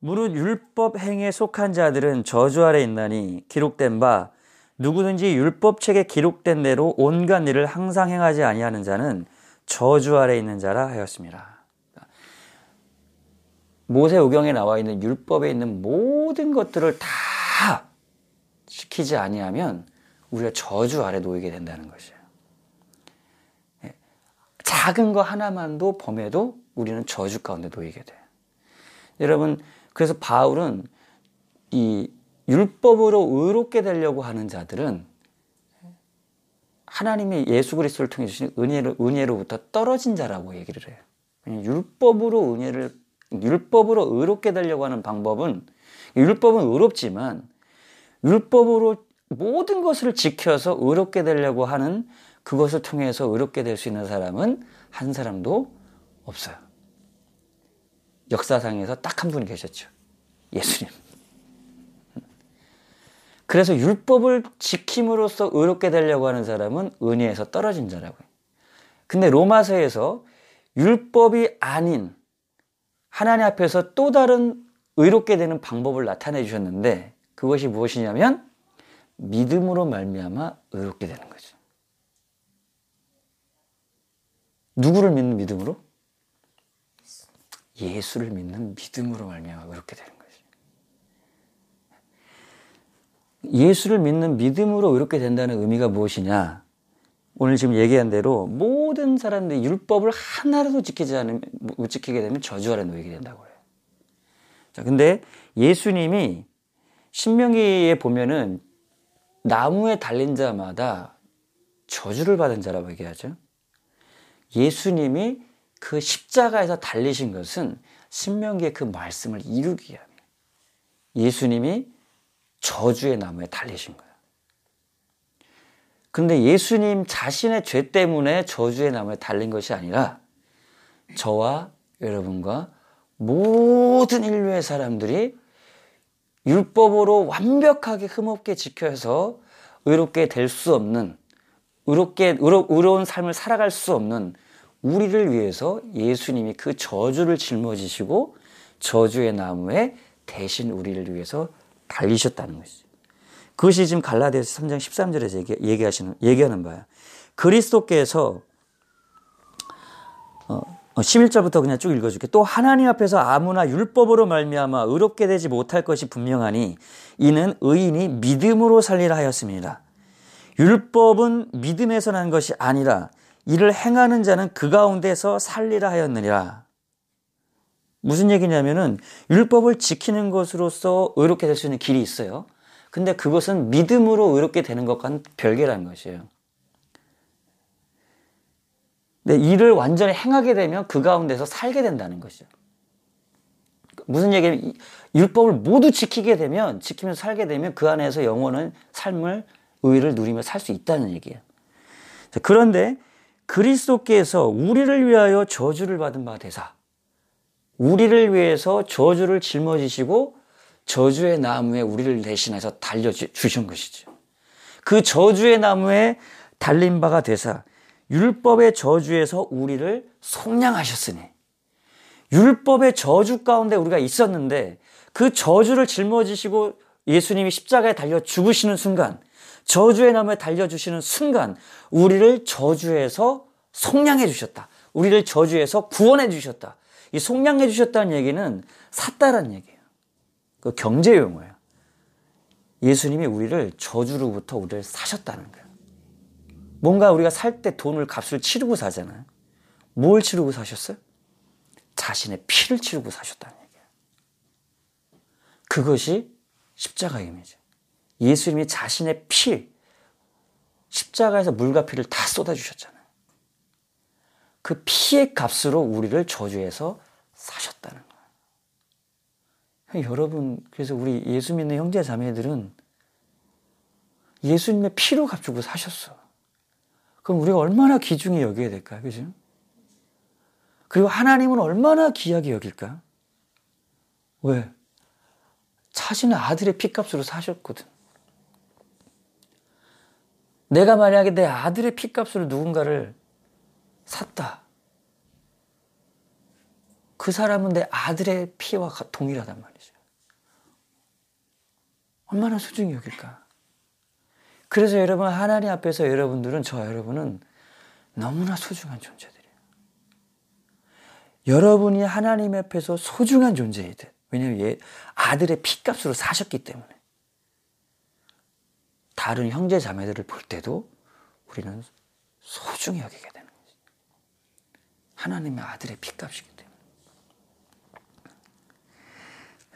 무릇 율법 행에 속한 자들은 저주 아래 있나니 기록된 바 누구든지 율법 책에 기록된 대로 온갖 일을 항상 행하지 아니하는 자는 저주 아래 있는 자라 하였습니다. 모세오경에 나와 있는 율법에 있는 모든 것들을 다 지키지 아니하면 우리가 저주 아래 놓이게 된다는 것이에요. 예. 작은 거 하나만도 범해도 우리는 저주 가운데 놓이게 돼요. 여러분, 그래서 바울은 이 율법으로 의롭게 되려고 하는 자들은 하나님이 예수 그리스도를 통해 주신 은혜로, 은혜로부터 떨어진 자라고 얘기를 해요. 율법으로 은혜를 율법으로 의롭게 되려고 하는 방법은 율법은 의롭지만 율법으로 모든 것을 지켜서 의롭게 되려고 하는 그것을 통해서 의롭게 될 수 있는 사람은 한 사람도 없어요. 역사상에서 딱 한 분이 계셨죠. 예수님. 그래서 율법을 지킴으로써 의롭게 되려고 하는 사람은 은혜에서 떨어진 자라고요. 근데 로마서에서 율법이 아닌 하나님 앞에서 또 다른 의롭게 되는 방법을 나타내 주셨는데 그것이 무엇이냐면 믿음으로 말미암아 의롭게 되는 거죠. 누구를 믿는 믿음으로? 예수를 믿는 믿음으로 말미암아 의롭게 되는 거죠. 예수를 믿는 믿음으로 의롭게 된다는 의미가 무엇이냐? 오늘 지금 얘기한 대로 모든 사람들이 율법을 하나라도 지키지 않으면 못 지키게 되면 저주 아래 놓이게 된다고 해요. 자, 근데 예수님이 신명기에 보면은 나무에 달린 자마다 저주를 받은 자라고 얘기하죠. 예수님이 그 십자가에서 달리신 것은 신명기의 그 말씀을 이루기 위함이에요. 예수님이 저주의 나무에 달리신 거예요. 그런데 예수님 자신의 죄 때문에 저주의 나무에 달린 것이 아니라 저와 여러분과 모든 인류의 사람들이 율법으로 완벽하게 흠없게 지켜서 의롭게 될 수 없는 의롭게 의로, 의로운 삶을 살아갈 수 없는 우리를 위해서 예수님이 그 저주를 짊어지시고 저주의 나무에 대신 우리를 위해서 달리셨다는 것이죠. 그것이 지금 갈라디아서 3장 13절에서 얘기, 하시는 얘기하는 바야. 그리스도께서 어, 11절부터 어, 그냥 쭉 읽어줄게. 또 하나님 앞에서 아무나 율법으로 말미암아 의롭게 되지 못할 것이 분명하니 이는 의인이 믿음으로 살리라 하였습니다. 율법은 믿음에서 난 것이 아니라 이를 행하는 자는 그 가운데서 살리라 하였느니라. 무슨 얘기냐면은 율법을 지키는 것으로서 의롭게 될 수 있는 길이 있어요. 근데 그것은 믿음으로 의롭게 되는 것과는 별개라는 것이에요. 근데 이를 완전히 행하게 되면 그 가운데서 살게 된다는 것이죠. 무슨 얘기냐면 율법을 모두 지키게 되면 지키면서 살게 되면 그 안에서 영원한 삶을 의를 누리며 살 수 있다는 얘기예요. 그런데 그리스도께서 우리를 위하여 저주를 받은 바 되사 우리를 위해서 저주를 짊어지시고 저주의 나무에 우리를 대신해서 달려주신 것이죠. 그 저주의 나무에 달린 바가 되사 율법의 저주에서 우리를 속량하셨으니 율법의 저주 가운데 우리가 있었는데 그 저주를 짊어지시고 예수님이 십자가에 달려 죽으시는 순간 저주의 나무에 달려주시는 순간 우리를 저주에서 속량해 주셨다. 우리를 저주에서 구원해 주셨다. 이 속량해 주셨다는 얘기는 샀다라는 얘기예요. 그 경제 용어예요. 예수님이 우리를 저주로부터 우리를 사셨다는 거예요. 뭔가 우리가 살 때 돈을 값을 치르고 사잖아요. 뭘 치르고 사셨어요? 자신의 피를 치르고 사셨다는 얘기예요. 그것이 십자가의 의미죠. 예수님이 자신의 피, 십자가에서 물과 피를 다 쏟아주셨잖아요. 그 피의 값으로 우리를 저주해서 사셨다는 거예요. 여러분, 그래서 우리 예수 믿는 형제 자매들은 예수님의 피로 값주고 사셨어. 그럼 우리가 얼마나 귀중히 여겨야 될까요? 그죠? 그리고 하나님은 얼마나 귀하게 여길까? 왜? 자신의 아들의 피값으로 사셨거든. 내가 만약에 내 아들의 피값으로 누군가를 샀다. 그 사람은 내 아들의 피와 동일하단 말이죠. 얼마나 소중히 여길까? 그래서 여러분 하나님 앞에서 여러분들은 저 여러분은 너무나 소중한 존재들이에요. 여러분이 하나님 앞에서 소중한. 왜냐하면 얘 아들의 피값으로 사셨기 때문에. 다른 형제 자매들을 볼 때도 우리는 소중히 여기게 되는 거지. 하나님의 아들의 피값이기 때문에.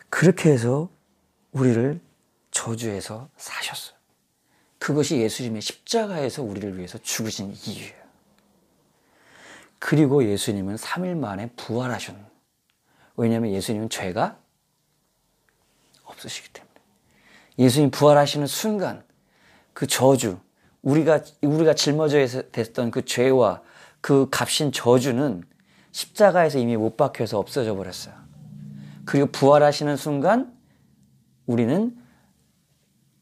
그렇게 해서 우리를 저주해서 사셨어요. 그것이 예수님의 십자가에서 우리를 위해서 죽으신 이유예요. 그리고 예수님은 3일 만에 부활하셨 왜냐하면 예수님은 죄가 없으시기 때문에. 예수님 부활하시는 순간 그 저주, 우리가, 우리가 짊어져 됐던 그 죄와 그 값인 저주는 십자가에서 이미 못 박혀서 없어져 버렸어요. 그리고 부활하시는 순간 우리는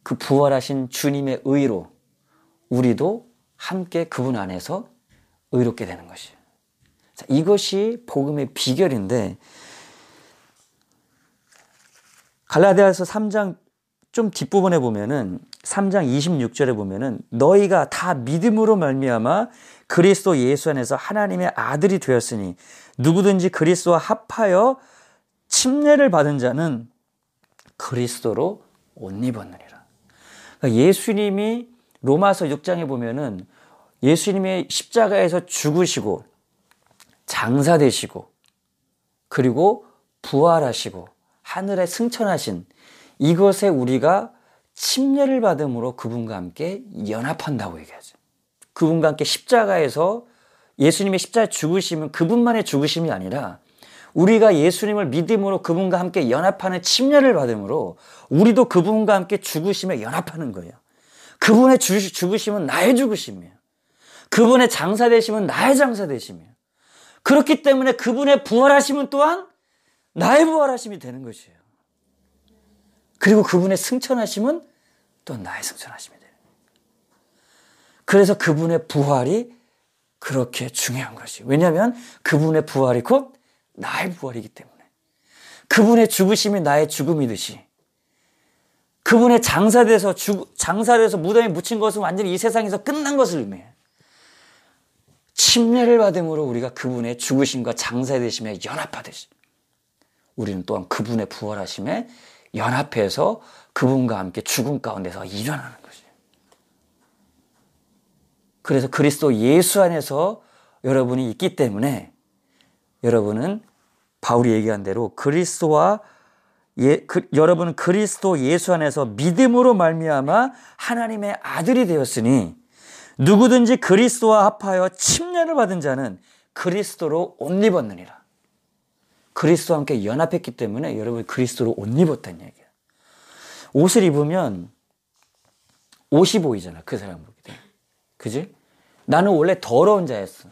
그 부활하신 주님의 의로 우리도 함께 그분 안에서 의롭게 되는 것이에요. 자, 이것이 복음의 비결인데 갈라디아서 3장 좀 뒷부분에 보면은 3장 26절에 보면은 너희가 다 믿음으로 말미암아 그리스도 예수 안에서 하나님의 아들이 되었으니 누구든지 그리스도와 합하여 침례를 받은 자는 그리스도로 옷 입었느니라. 그러니까 예수님이 로마서 6장에 보면은 예수님의 십자가에서 죽으시고 장사되시고 그리고 부활하시고 하늘에 승천하신 이것에 우리가 침례를 받음으로 그분과 함께 연합한다고 얘기하죠. 그분과 함께 십자가에서 예수님의 십자가 죽으심은 그분만의 죽으심이 아니라 우리가 예수님을 믿음으로 그분과 함께 연합하는 침례를 받음으로 우리도 그분과 함께 죽으심에 연합하는 거예요. 그분의 죽으심은 나의 죽으심이에요. 그분의 장사 되심은 나의 장사 되심이에요. 그렇기 때문에 그분의 부활하심은 또한 나의 부활하심이 되는 것이에요. 그리고 그분의 승천하심은 또 나의 승천하심이 거예요. 그래서 그분의 부활이 그렇게 중요한 것이. 왜냐하면 그분의 부활이 곧 나의 부활이기 때문에. 그분의 죽으심이 나의 죽음이듯이. 그분의 장사돼서 죽, 장사돼서 무덤에 묻힌 것은 완전히 이 세상에서 끝난 것을 의미해요. 침례를 받음으로 우리가 그분의 죽으심과 장사되심에 연합하듯이 우리는 또한 그분의 부활하심에 연합해서 그분과 함께 죽음 가운데서 일어나는 것이에요. 그래서 그리스도 예수 안에서 여러분이 있기 때문에 여러분은 바울이 얘기한 대로 그리스도와 예, 그, 여러분은 그리스도 예수 안에서 믿음으로 말미암아 하나님의 아들이 되었으니 누구든지 그리스도와 합하여 침례를 받은 자는 그리스도로 옷 입었느니라. 그리스도와 함께 연합했기 때문에 여러분 그리스도로 옷 입었다는 얘기야. 옷을 입으면 옷이 보이잖아. 그 사람 보기 때문에. 그지? 나는 원래 더러운 자였어.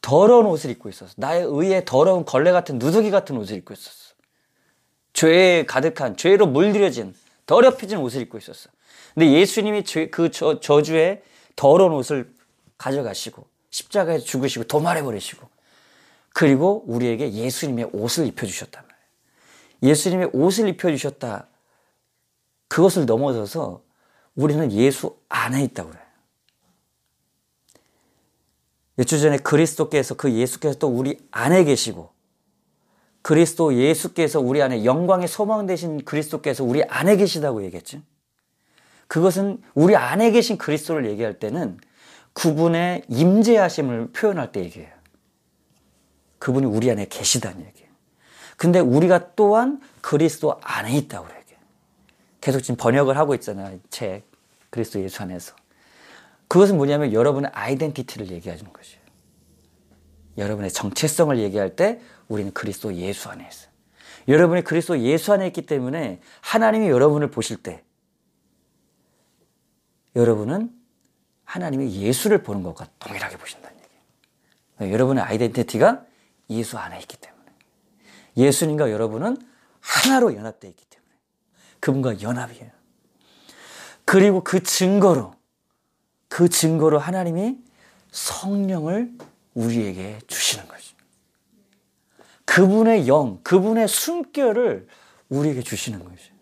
더러운 옷을 입고 있었어. 나의 의에 더러운 걸레 같은 누더기 같은 옷을 입고 있었어. 죄에 가득한, 죄로 물들여진, 더럽혀진 옷을 입고 있었어. 근데 예수님이 그 저, 저주에 더러운 옷을 가져가시고 십자가에 죽으시고 도말해 버리시고 그리고 우리에게 예수님의 옷을 입혀 주셨단 말이에요. 예수님의 옷을 입혀 주셨다. 그것을 넘어서서 우리는 예수 안에 있다고 그래요. 몇 주 전에 그리스도께서 그 예수께서 또 우리 안에 계시고 그리스도 예수께서 우리 안에 영광의 소망 되신 그리스도께서 우리 안에 계시다고 얘기했죠. 그것은 우리 안에 계신 그리스도를 얘기할 때는 그분의 임재하심을 표현할 때 얘기해요. 그분이 우리 안에 계시다는 얘기예요. 근데 우리가 또한 그리스도 안에 있다고 얘기해요. 계속 지금 번역을 하고 있잖아요. 책 그리스도 예수 안에서. 그것은 뭐냐면 여러분의 아이덴티티를 얘기하는 것이에요. 여러분의 정체성을 얘기할 때 우리는 그리스도 예수 안에 있어요. 여러분이 그리스도 예수 안에 있기 때문에 하나님이 여러분을 보실 때 여러분은 하나님이 예수를 보는 것과 동일하게 보신다는 얘기예요. 여러분의 아이덴티티가 예수 안에 있기 때문에. 예수님과 여러분은 하나로 연합되어 있기 때문에. 그분과 연합이에요. 그리고 그 증거로, 그 증거로 하나님이 성령을 우리에게 주시는 거죠. 그분의 영, 그분의 숨결을 우리에게 주시는 것이에요.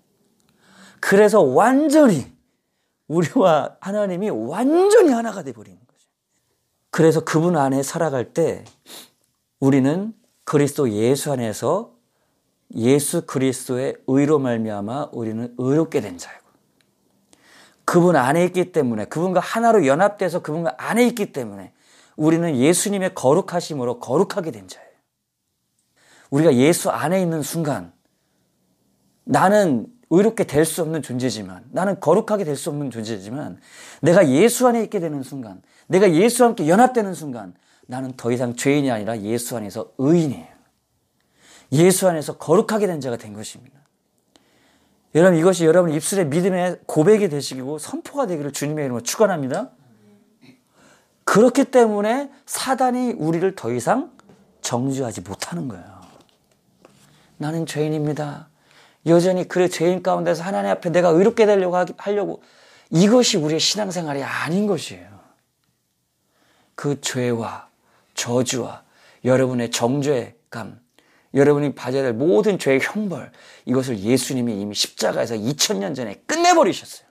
그래서 완전히 우리와 하나님이 완전히 하나가 돼 버리는 거죠. 그래서 그분 안에 살아갈 때 우리는 그리스도 예수 안에서 예수 그리스도의 의로 말미암아 우리는 의롭게 된 자예요. 그분 안에 있기 때문에 그분과 하나로 연합돼서 그분과 안에 있기 때문에 우리는 예수님의 거룩하심으로 거룩하게 된 자예요. 우리가 예수 안에 있는 순간 나는 의롭게 될 수 없는 존재지만 나는 거룩하게 될 수 없는 존재지만 내가 예수 안에 있게 되는 순간 내가 예수와 함께 연합되는 순간 나는 더 이상 죄인이 아니라 예수 안에서 의인이에요. 예수 안에서 거룩하게 된 자가 된 것입니다. 여러분 이것이 여러분 입술의 믿음의 고백이 되시고 선포가 되기를 주님의 이름으로 축원합니다. 그렇기 때문에 사단이 우리를 더 이상 정죄하지 못하는 거예요. 나는 죄인입니다. 여전히 그 죄인 가운데서 하나님 앞에 내가 의롭게 되려고 하려고 이것이 우리의 신앙생활이 아닌 것이에요. 그 죄와 저주와 여러분의 정죄감, 여러분이 받아야 될 모든 죄의 형벌, 이것을 예수님이 이미 십자가에서 2000년 전에 끝내버리셨어요.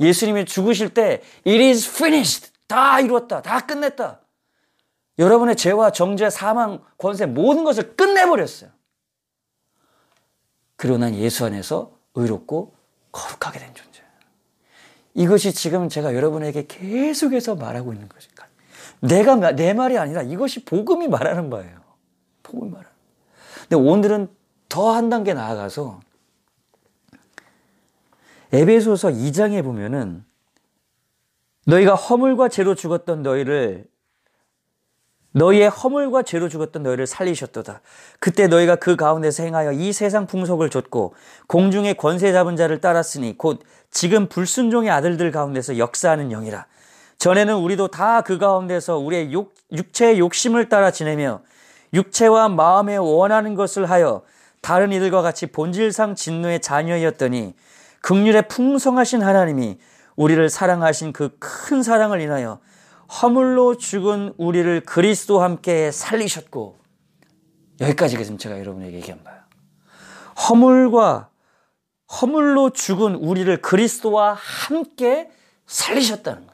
예수님이 죽으실 때, it is finished. 다 이루었다. 다 끝냈다. 여러분의 죄와 정죄, 사망, 권세, 모든 것을 끝내버렸어요. 그리고 난 예수 안에서 의롭고 거룩하게 된 존재예요. 이것이 지금 제가 여러분에게 계속해서 말하고 있는 것입니다. 내가, 내 말이 아니라 이것이 복음이 말하는 바예요. 복음이 말하는 근데 오늘은 더 한 단계 나아가서 에베소서 2장에 보면은 너희가 허물과 죄로 죽었던 너희를 너희의 허물과 죄로 죽었던 너희를 살리셨도다. 그때 너희가 그 가운데서 행하여 이 세상 풍속을 줬고 공중의 권세 잡은 자를 따랐으니 곧 지금 불순종의 아들들 가운데서 역사하는 영이라. 전에는 우리도 다 그 가운데서 우리의 육, 육체의 욕심을 따라 지내며 육체와 마음에 원하는 것을 하여 다른 이들과 같이 본질상 진노의 자녀였더니 극률에 풍성하신 하나님이 우리를 사랑하신 그 큰 사랑을 인하여 허물로 죽은 우리를 그리스도와 함께 살리셨고 여기까지 지금 제가 여러분에게 얘기한 바예요. 허물과 허물로 죽은 우리를 그리스도와 함께 살리셨다는 거예요.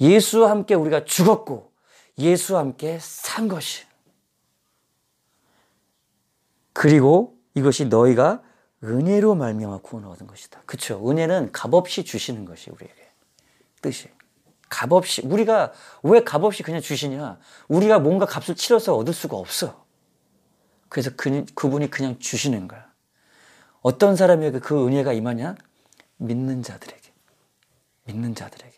예수와 함께 우리가 죽었고 예수와 함께 산 것이. 그리고 이것이 너희가 은혜로 말미암아 구원을 얻은 것이다. 그렇죠. 은혜는 값없이 주시는 것이 우리에게 뜻이. 값없이 우리가 왜 값없이 그냥 주시냐? 우리가 뭔가 값을 치러서 얻을 수가 없어. 그래서 그, 그분이 그냥 주시는 거야. 어떤 사람에게 그 은혜가 임하냐? 믿는 자들에게. 믿는 자들에게.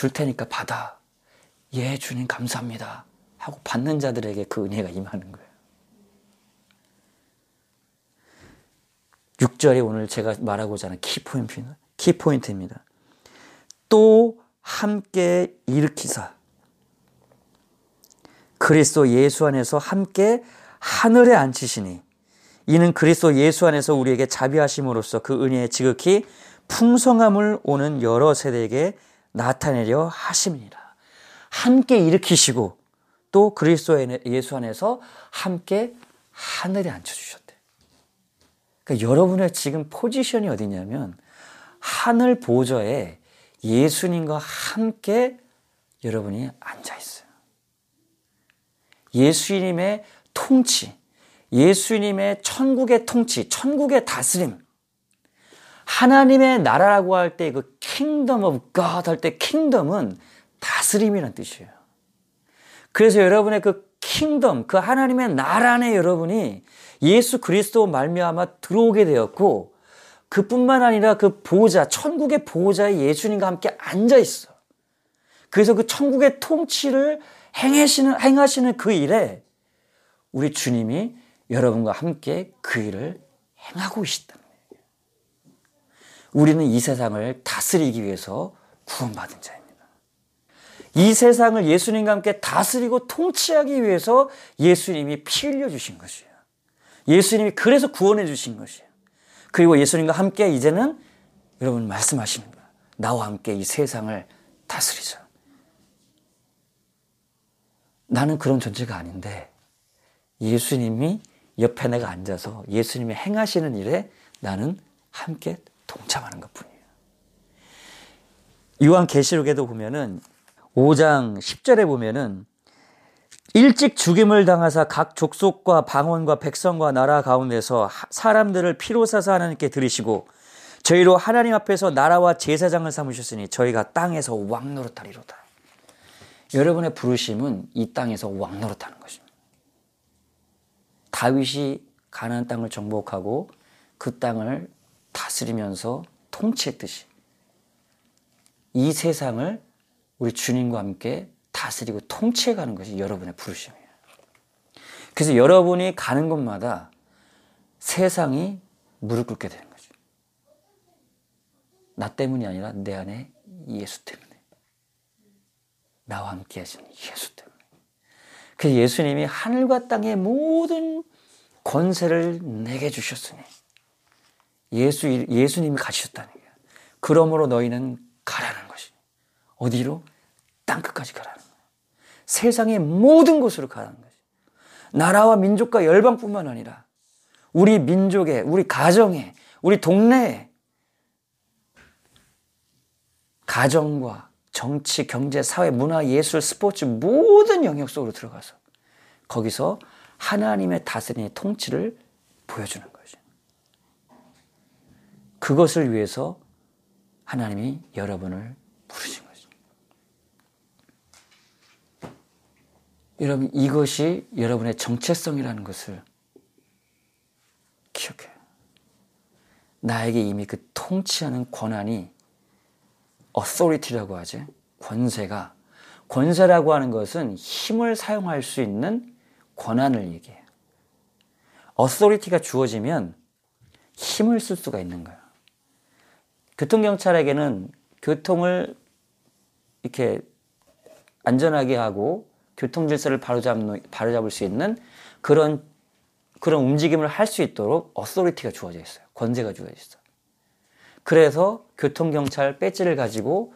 줄 테니까 받아. 예, 주님 감사합니다. 하고 받는 자들에게 그 은혜가 임하는 거예요. 6절에 오늘 제가 말하고자 하는 키포인트입니다. 키포인트입니다. 또 함께 일으키사 그리스도 예수 안에서 함께 하늘에 앉히시니 이는 그리스도 예수 안에서 우리에게 자비하심으로써 그 은혜의 지극히 풍성함을 오는 여러 세대에게 나타내려 하심이니라. 함께 일으키시고 또 그리스도 예수 안에서 함께 하늘에 앉혀주셨다. 그러니까 여러분의 지금 포지션이 어디냐면 하늘 보좌에 예수님과 함께 여러분이 앉아 있어요. 예수님의 통치, 예수님의 천국의 통치, 천국의 다스림. 하나님의 나라라고 할 때그 kingdom of God 할때 kingdom은 다스림이라는 뜻이에요. 그래서 여러분의 그 킹덤, 그 하나님의 나라 안에 여러분이 예수 그리스도 말미암아 들어오게 되었고 그뿐만 아니라 그 보호자, 천국의 보호자의 예수님과 함께 앉아 있어. 그래서 그 천국의 통치를 행하시는, 행하시는 그 일에 우리 주님이 여러분과 함께 그 일을 행하고 거예요. 우리는 이 세상을 다스리기 위해서 구원받은 자입니다. 이 세상을 예수님과 함께 다스리고 통치하기 위해서 예수님이 피 흘려 주신 것이에요. 예수님이 그래서 구원해 주신 것이에요. 그리고 예수님과 함께 이제는 여러분 거예요. 나와 함께 이 세상을 다스리자. 나는 그런 존재가 아닌데 예수님이 옆에 내가 앉아서 예수님이 행하시는 일에 나는 함께 동참하는 것 뿐이에요. 요한 계시록에도 보면은 5장 10절에 보면은 일찍 죽임을 당하사 각 족속과 방언과 백성과 나라 가운데서 사람들을 피로 사사 하나님께 들으시고 저희로 하나님 앞에서 나라와 제사장을 삼으셨으니 저희가 땅에서 왕 노릇하리로다. 여러분의 부르심은 이 땅에서 왕 노릇하는 것입니다. 다윗이 가나안 땅을 정복하고 그 땅을 다스리면서 통치했듯이 이 세상을 우리 주님과 함께 다스리고 통치해 가는 것이 여러분의 부르심이에요. 그래서 여러분이 가는 곳마다 세상이 무릎 꿇게 되는 거죠. 나 때문이 아니라 내 안에 예수 때문에. 나와 함께 하신 예수 때문에. 그 예수님이 하늘과 땅의 모든 권세를 내게 주셨으니 예수, 예수님이 가셨다는 거예요. 그러므로 너희는 가라는 것이. 어디로? 땅끝까지 가라는 거예요. 세상의 모든 곳으로 가라는 거죠. 나라와 민족과 열방뿐만 아니라 우리 민족에, 우리 가정에, 우리 동네에 가정과 정치, 경제, 사회, 문화, 예술, 스포츠 모든 영역 속으로 들어가서 거기서 하나님의 다스림의 통치를 보여주는. 그것을 위해서 하나님이 여러분을 부르신 거죠. 여러분, 이것이 여러분의 정체성이라는 것을 기억해요. 나에게 이미 그 통치하는 권한이 authority라고 하지. 권세가. 권세라고 하는 것은 힘을 사용할 수 있는 권한을 얘기해요. authority가 주어지면 힘을 쓸 수가 있는 거예요. 교통경찰에게는 교통을 이렇게 안전하게 하고 교통 질서를 바로잡는, 바로잡을 수 있는 그런, 그런 움직임을 할 수 있도록 authority가 주어져 있어요. 권세가 주어져 있어요. 그래서 교통 경찰 배지를 가지고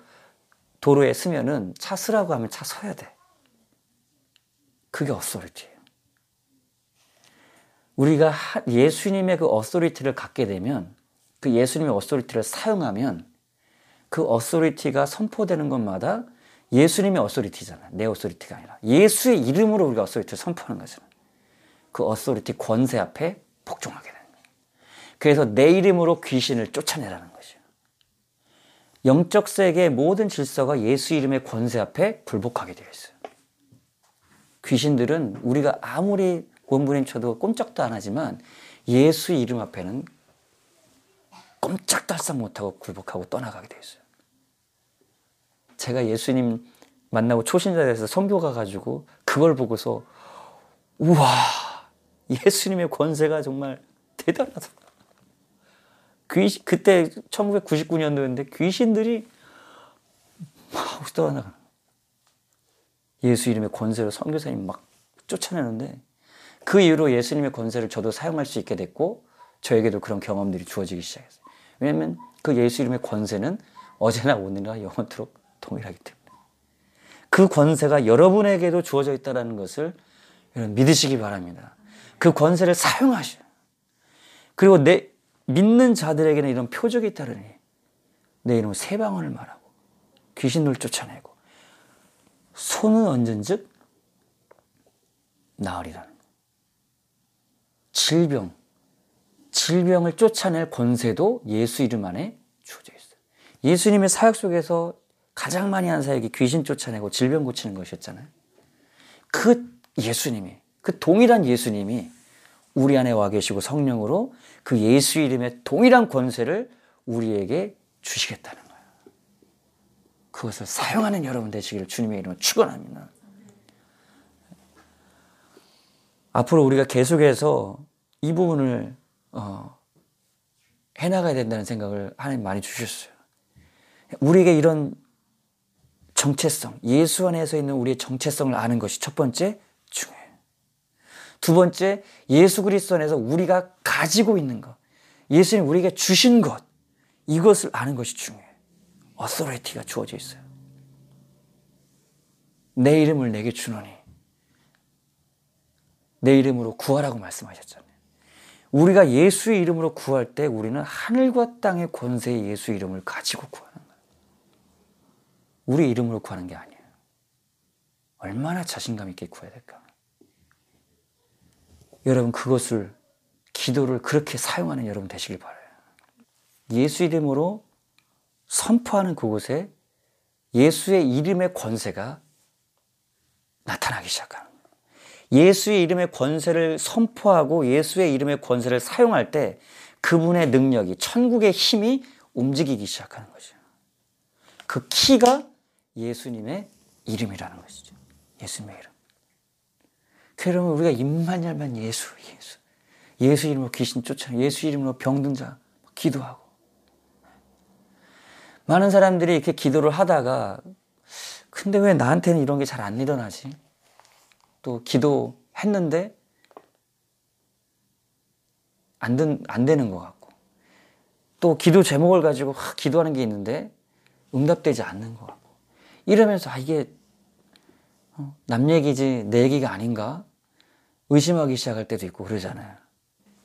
도로에 서면은 차 서라고 하면 차 서야 돼. 그게 authority예요. 우리가 예수님의 그 authority를 갖게 되면 그 예수님의 authority를 사용하면 그 authority가 선포되는 것마다 예수님의 authority잖아. 내 authority가 아니라. 예수의 이름으로 우리가 authority를 선포하는 거잖아. 그 authority 권세 앞에 복종하게 되는 거예요. 그래서 내 이름으로 귀신을 쫓아내라는 거죠. 영적 세계의 모든 질서가 예수 이름의 권세 앞에 굴복하게 되어 있어요. 귀신들은 우리가 아무리 몸부림 쳐도 꼼짝도 안 하지만 예수 이름 앞에는 꼼짝달싹 못하고 굴복하고 떠나가게 돼 있어요. 제가 예수님 만나고 초신자 돼서 선교 가 가지고 그걸 보고서 우와 예수님의 권세가 정말 대단하다. 귀신 그때 1999년도였는데 귀신들이 막 떠나가. 예수 이름의 권세로 선교사님 막 쫓아내는데 그 이후로 예수님의 권세를 저도 사용할 수 있게 됐고 저에게도 그런 경험들이 주어지기 시작했어요. 왜냐하면 그 예수 이름의 권세는 어제나 오늘이나 영원토록 동일하기 때문에. 그 권세가 여러분에게도 주어져 있다는 것을 여러분 믿으시기 바랍니다. 그 권세를 사용하셔. 그리고 내 믿는 자들에게는 이런 표적이 있다르니 내 이름은 세 방언을 말하고 귀신을 쫓아내고 손은 얹은즉 나으리라는 질병 질병을 쫓아낼 권세도 예수 이름 안에 주어져 있어요. 예수님의 사역 속에서 가장 많이 한 사역이 귀신 쫓아내고 질병 고치는 것이었잖아요. 그 예수님이, 그 동일한 예수님이 우리 안에 와 계시고 성령으로 그 예수 이름의 동일한 권세를 우리에게 주시겠다는 거예요. 그것을 사용하는 여러분 되시기를 주님의 이름으로 축원합니다. 앞으로 우리가 계속해서 이 부분을 어, 해나가야 된다는 생각을 하나님 많이 주셨어요. 우리에게 이런 정체성, 예수 안에서 있는 우리의 정체성을 아는 것이 첫 번째 중요해요. 두 번째, 예수 그리스도 안에서 우리가 가지고 있는 것, 예수님 우리에게 주신 것, 이것을 아는 것이 중요해요. 어서리티가 주어져 있어요. 내 이름을 내게 주노니 내 이름으로 구하라고 말씀하셨잖아요. 우리가 예수의 이름으로 구할 때 우리는 하늘과 땅의 권세의 예수 이름을 가지고 구하는 거예요. 우리 이름으로 구하는 게 아니에요. 얼마나 자신감 있게 구해야 될까? 여러분 그것을 기도를 그렇게 사용하는 여러분 되시길 바라요. 예수 이름으로 선포하는 그곳에 예수의 이름의 권세가 나타나기 시작하는 거 예수의 이름의 권세를 선포하고 예수의 이름의 권세를 사용할 때 그분의 능력이 천국의 힘이 움직이기 시작하는 거죠. 그 키가 예수님의 이름이라는 것이죠. 예수님의 이름. 그러면 우리가 입만 열면 예수, 예수. 예수 이름으로 귀신 쫓아내, 예수 이름으로 병든 자 기도하고. 많은 사람들이 이렇게 기도를 하다가 근데 왜 나한테는 이런 게 잘 안 일어나지? 또 기도했는데 안, 된, 안 되는 것 같고 또 기도 제목을 가지고 하, 기도하는 게 있는데 응답되지 않는 것 같고 이러면서 아 이게 어, 남 얘기지 내 얘기가 아닌가 의심하기 시작할 때도 있고 그러잖아요.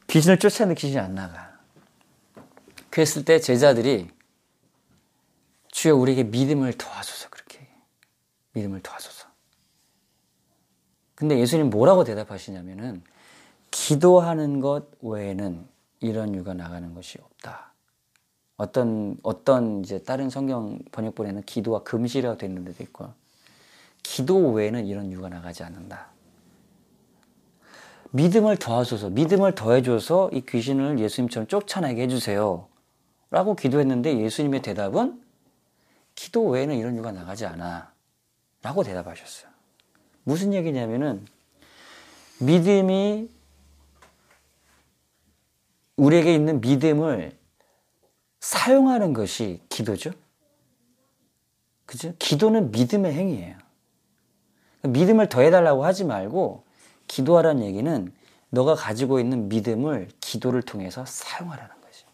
귀신을 쫓아내는 귀신이 안 나가. 그랬을 때 제자들이 주여 우리에게 믿음을 도와줘서 그렇게 믿음을 도와줘서. 근데 예수님 뭐라고 대답하시냐면은 기도하는 것 외에는 이런 유가 나가는 것이 없다. 어떤 어떤 이제 다른 성경 번역본에는 기도와 금시라고 되어 있는 데도 있고 기도 외에는 이런 유가 나가지 않는다. 믿음을 더하소서, 믿음을 더해줘서 이 귀신을 예수님처럼 쫓아내게 해주세요. 라고 기도했는데 예수님의 대답은 기도 외에는 이런 유가 나가지 않아. 라고 대답하셨어요. 무슨 얘기냐면은 믿음이 우리에게 있는 믿음을 사용하는 것이 기도죠. 그죠? 기도는 믿음의 행위예요. 믿음을 더해달라고 하지 말고 기도하라는 얘기는 너가 가지고 있는 믿음을 기도를 통해서 사용하라는 거죠.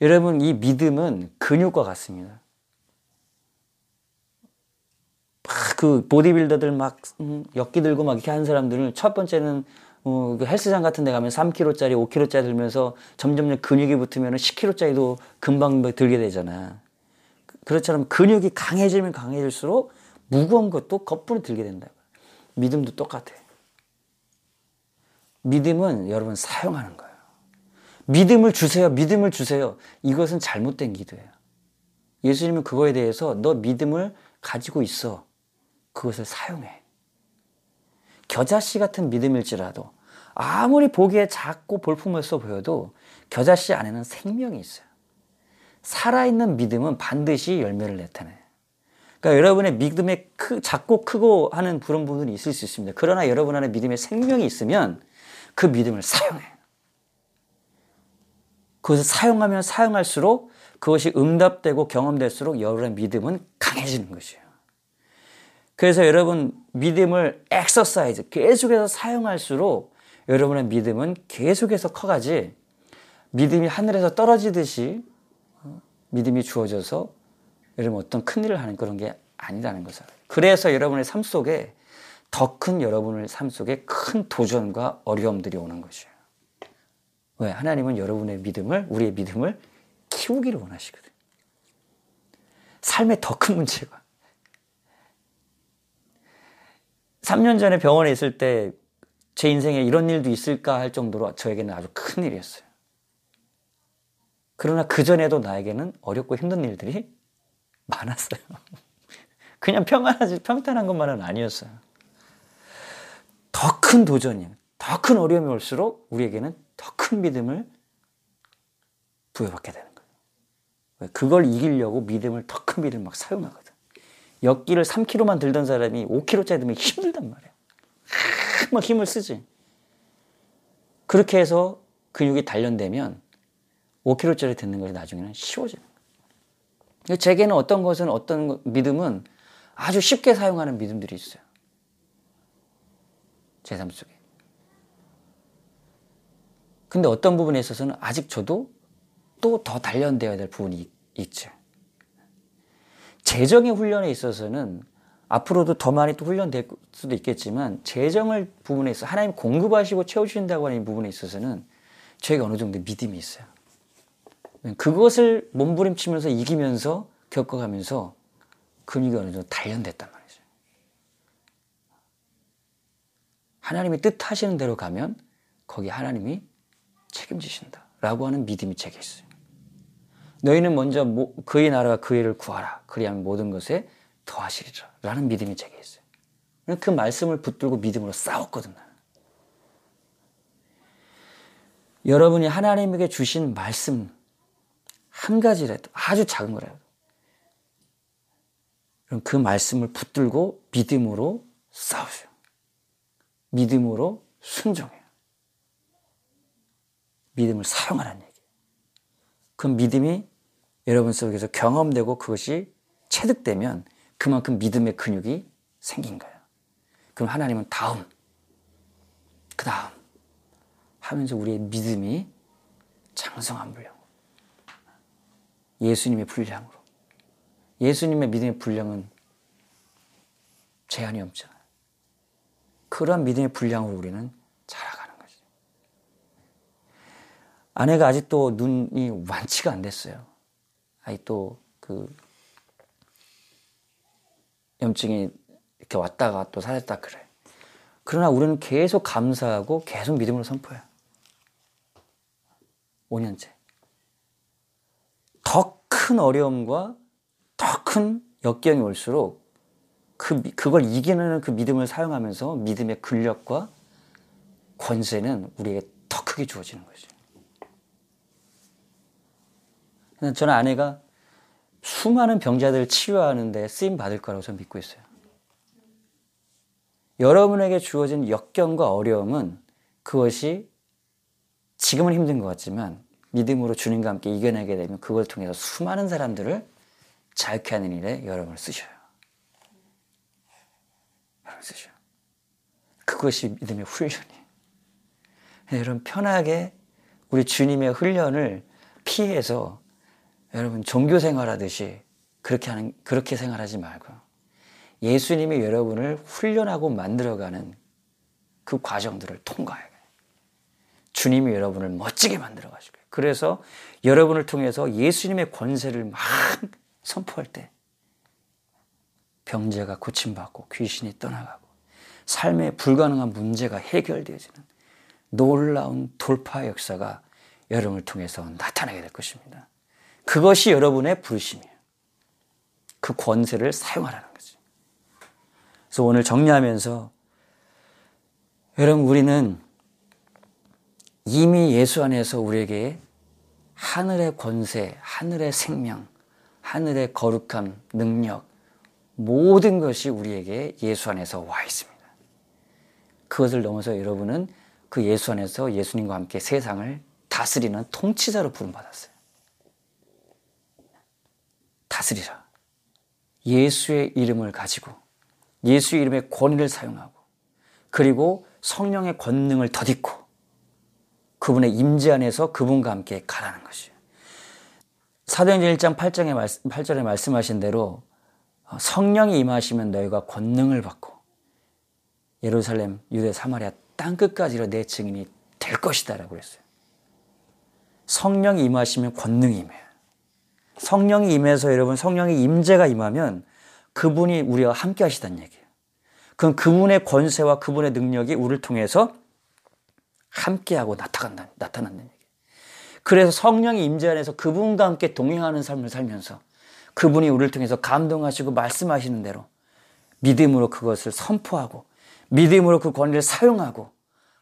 여러분, 이 믿음은 근육과 같습니다. 그 보디빌더들 막 음, 엮기 들고 막 이렇게 하는 사람들은 첫 번째는 어, 그 헬스장 같은 데 가면 3kg짜리, 5kg짜리 들면서 점점 근육이 붙으면 10kg짜리도 금방 들게 되잖아. 그렇처럼 근육이 강해지면 강해질수록 무거운 것도 거꾸로 들게 된다. 믿음도 똑같아요. 믿음은 여러분 사용하는 거예요. 믿음을 주세요. 믿음을 주세요. 이것은 잘못된 기도예요. 예수님은 그거에 대해서 너 믿음을 가지고 있어. 그것을 사용해. 겨자씨 같은 믿음일지라도 아무리 보기에 작고 볼품없어 보여도 겨자씨 안에는 생명이 있어요. 살아있는 믿음은 반드시 열매를 나타내요. 그러니까 여러분의 믿음에 크, 작고 크고 하는 그런 부분이 있을 수 있습니다. 그러나 여러분 안에 믿음의 생명이 있으면 그 믿음을 사용해요. 그것을 사용하면 사용할수록 그것이 응답되고 경험될수록 여러분의 믿음은 강해지는 것이에요. 그래서 여러분 믿음을 엑서사이즈 계속해서 사용할수록 여러분의 믿음은 계속해서 커가지 믿음이 하늘에서 떨어지듯이 어, 믿음이 주어져서 여러분 어떤 큰 일을 하는 그런 게 아니라는 것을. 그래서 여러분의 삶 속에 더 큰 여러분의 삶 속에 큰 도전과 어려움들이 오는 것이에요. 왜? 하나님은 여러분의 믿음을, 우리의 믿음을 키우기를 원하시거든. 삶에 더큰 문제가. 3년 전에 병원에 있을 때 제 인생에 이런 일도 있을까 할 정도로 저에게는 아주 큰 일이었어요. 그러나 그전에도 나에게는 어렵고 힘든 일들이 많았어요. 그냥 평안하지, 평탄한 것만은 아니었어요. 더 큰 도전이, 더 큰 어려움이 올수록 우리에게는 더 큰 믿음을 부여받게 되는 거예요. 그걸 이기려고 믿음을 더 큰 믿음을 막 사용하거든. 역기를 3kg만 들던 사람이 5kg짜리 들면 힘들단 말이야. 막 힘을 쓰지. 그렇게 해서 근육이 단련되면 5kg짜리 듣는 것이 나중에는 쉬워지는 제게는 어떤 것은 어떤 믿음은 아주 쉽게 사용하는 믿음들이 있어요. 제 삶 속에. 근데 어떤 부분에 있어서는 아직 저도 또 더 단련되어야 될 부분이 있죠. 재정의 훈련에 있어서는 앞으로도 더 많이 또 훈련될 수도 있겠지만 재정을 부분에 있어 하나님 공급하시고 채워주신다고 하는 부분에 있어서는 저희가 어느 정도 믿음이 있어요. 그것을 몸부림치면서 이기면서 겪어가면서 근육이 어느 정도 단련됐단 말이죠. 하나님이 뜻하시는 대로 가면 거기 하나님이 책임지신다. 라고 하는 믿음이 제게 있어요. 너희는 먼저 그의 나라와 그의 를 구하라. 그리하면 모든 것에 더하시리라. 라는 믿음이 제게 있어요. 그 말씀을 붙들고 믿음으로 싸웠거든. 여러분이 하나님에게 주신 말씀 한 가지라도 아주 작은 거라도 그럼 그 말씀을 붙들고 믿음으로 싸우세요. 믿음으로 순종해요. 믿음을 사용하라는 얘기예요. 그 믿음이 여러분 속에서 경험되고 그것이 체득되면 그만큼 믿음의 근육이 생긴 거예요. 그럼 하나님은 다음, 그 다음 하면서 우리의 믿음이 장성한 분량. 예수님의 분량으로. 예수님의 믿음의 분량은 제한이 없잖아요. 그러한 믿음의 분량으로 우리는 자라가는 거죠. 아내가 아직도 눈이 완치가 안 됐어요. 아직도 그 염증이 이렇게 왔다가 또 사라졌다 그래. 그러나 우리는 계속 감사하고 계속 믿음으로 선포해요. 5년째. 더 큰 어려움과 더 큰 역경이 올수록 그, 그걸 이기는 그 믿음을 사용하면서 믿음의 근력과 권세는 우리에게 더 크게 주어지는 거죠. 저는 아내가 수많은 병자들을 치료하는데 쓰임 받을 거라고 저는 믿고 있어요. 여러분에게 주어진 역경과 어려움은 그것이 지금은 힘든 것 같지만 믿음으로 주님과 함께 이겨내게 되면 그걸 통해서 수많은 사람들을 자유케 하는 일에 여러분을 쓰셔요. 여러분 쓰셔요. 그것이 믿음의 훈련이에요. 여러분 편하게 우리 주님의 훈련을 피해서 여러분 종교 생활하듯이 그렇게 하는 그렇게 생활하지 말고 예수님이 여러분을 훈련하고 만들어가는 그 과정들을 통과해야 돼요. 주님이 여러분을 멋지게 만들어 거예요. 그래서 여러분을 통해서 예수님의 권세를 막 선포할 때 병제가 고침받고 귀신이 떠나가고 삶에 불가능한 문제가 해결되어지는 놀라운 돌파 역사가 여러분을 통해서 나타나게 될 것입니다. 그것이 여러분의 부르심이에요. 그 권세를 사용하라는 거죠. 그래서 오늘 정리하면서 여러분 우리는 이미 예수 안에서 우리에게 하늘의 권세, 하늘의 생명, 하늘의 거룩함, 능력, 모든 것이 우리에게 예수 안에서 와 있습니다. 그것을 넘어서 여러분은 그 예수 안에서 예수님과 함께 세상을 다스리는 통치자로 부름받았어요. 다스리라. 예수의 이름을 가지고 예수의 이름의 권위를 사용하고 그리고 성령의 권능을 덧입고 그분의 임재 안에서 그분과 함께 가라는 것이에요. 사도행전 1장 8장에 8절에 말씀하신 대로 성령이 임하시면 너희가 권능을 받고 예루살렘, 유대, 사마리아 땅 끝까지로 내 증인이 될 것이다라고 했어요. 성령이 임하시면 권능이 임해요. 성령이 임해서 여러분 성령의 임재가 임하면 그분이 우리와 함께 하시다는 얘기예요. 그럼 그분의 권세와 그분의 능력이 우리를 통해서 함께하고 나타난다, 나타난다는 얘기예요. 그래서 성령의 임재 안에서 그분과 함께 동행하는 삶을 살면서 그분이 우리를 통해서 감동하시고 말씀하시는 대로 믿음으로 그것을 선포하고 믿음으로 그 권리를 사용하고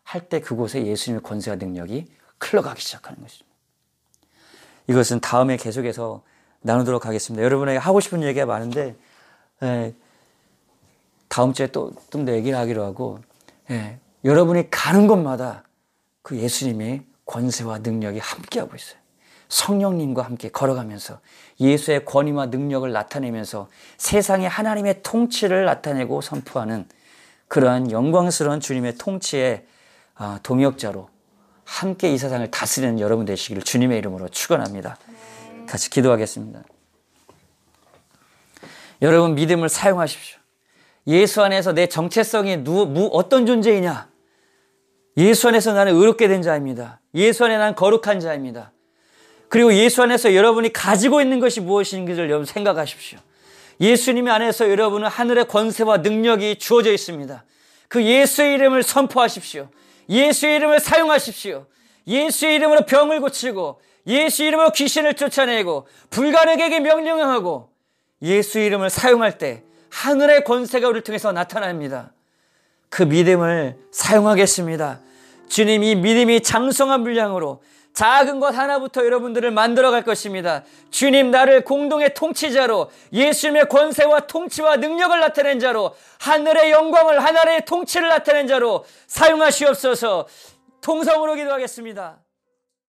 할 때 그곳에 예수님의 권세와 능력이 흘러가기 시작하는 것입니다. 이것은 다음에 계속해서 나누도록 하겠습니다. 여러분에게 하고 싶은 얘기가 많은데 예, 다음 주에 또 좀 더 얘기를 하기로 하고 예, 여러분이 가는 곳마다 그 예수님의 권세와 능력이 함께하고 있어요. 성령님과 함께 걸어가면서 예수의 권위와 능력을 나타내면서 세상에 하나님의 통치를 나타내고 선포하는 그러한 영광스러운 주님의 통치의 아, 동역자로 함께 이 세상을 다스리는 여러분 되시기를 주님의 이름으로 축원합니다. 같이 기도하겠습니다. 여러분 믿음을 사용하십시오. 예수 안에서 내 정체성이 누, 무, 어떤 존재이냐? 예수 안에서 나는 의롭게 된 자입니다. 예수 안에 나는 거룩한 자입니다. 그리고 예수 안에서 여러분이 가지고 있는 것이 무엇인지를 여러분 생각하십시오. 예수님 안에서 여러분은 하늘의 권세와 능력이 주어져 있습니다. 그 예수의 이름을 선포하십시오. 예수의 이름을 사용하십시오. 예수의 이름으로 병을 고치고 예수 이름으로 귀신을 쫓아내고 불가능에게 명령하고 예수 이름을 사용할 때 하늘의 권세가 우리를 통해서 나타납니다. 그 믿음을 사용하겠습니다. 주님이 믿음이 장성한 분량으로 작은 것 하나부터 여러분들을 만들어 갈 것입니다. 주님 나를 공동의 통치자로 예수님의 권세와 통치와 능력을 나타낸 자로 하늘의 영광을 하늘의 통치를 나타낸 자로 사용하시옵소서 통성으로 기도하겠습니다.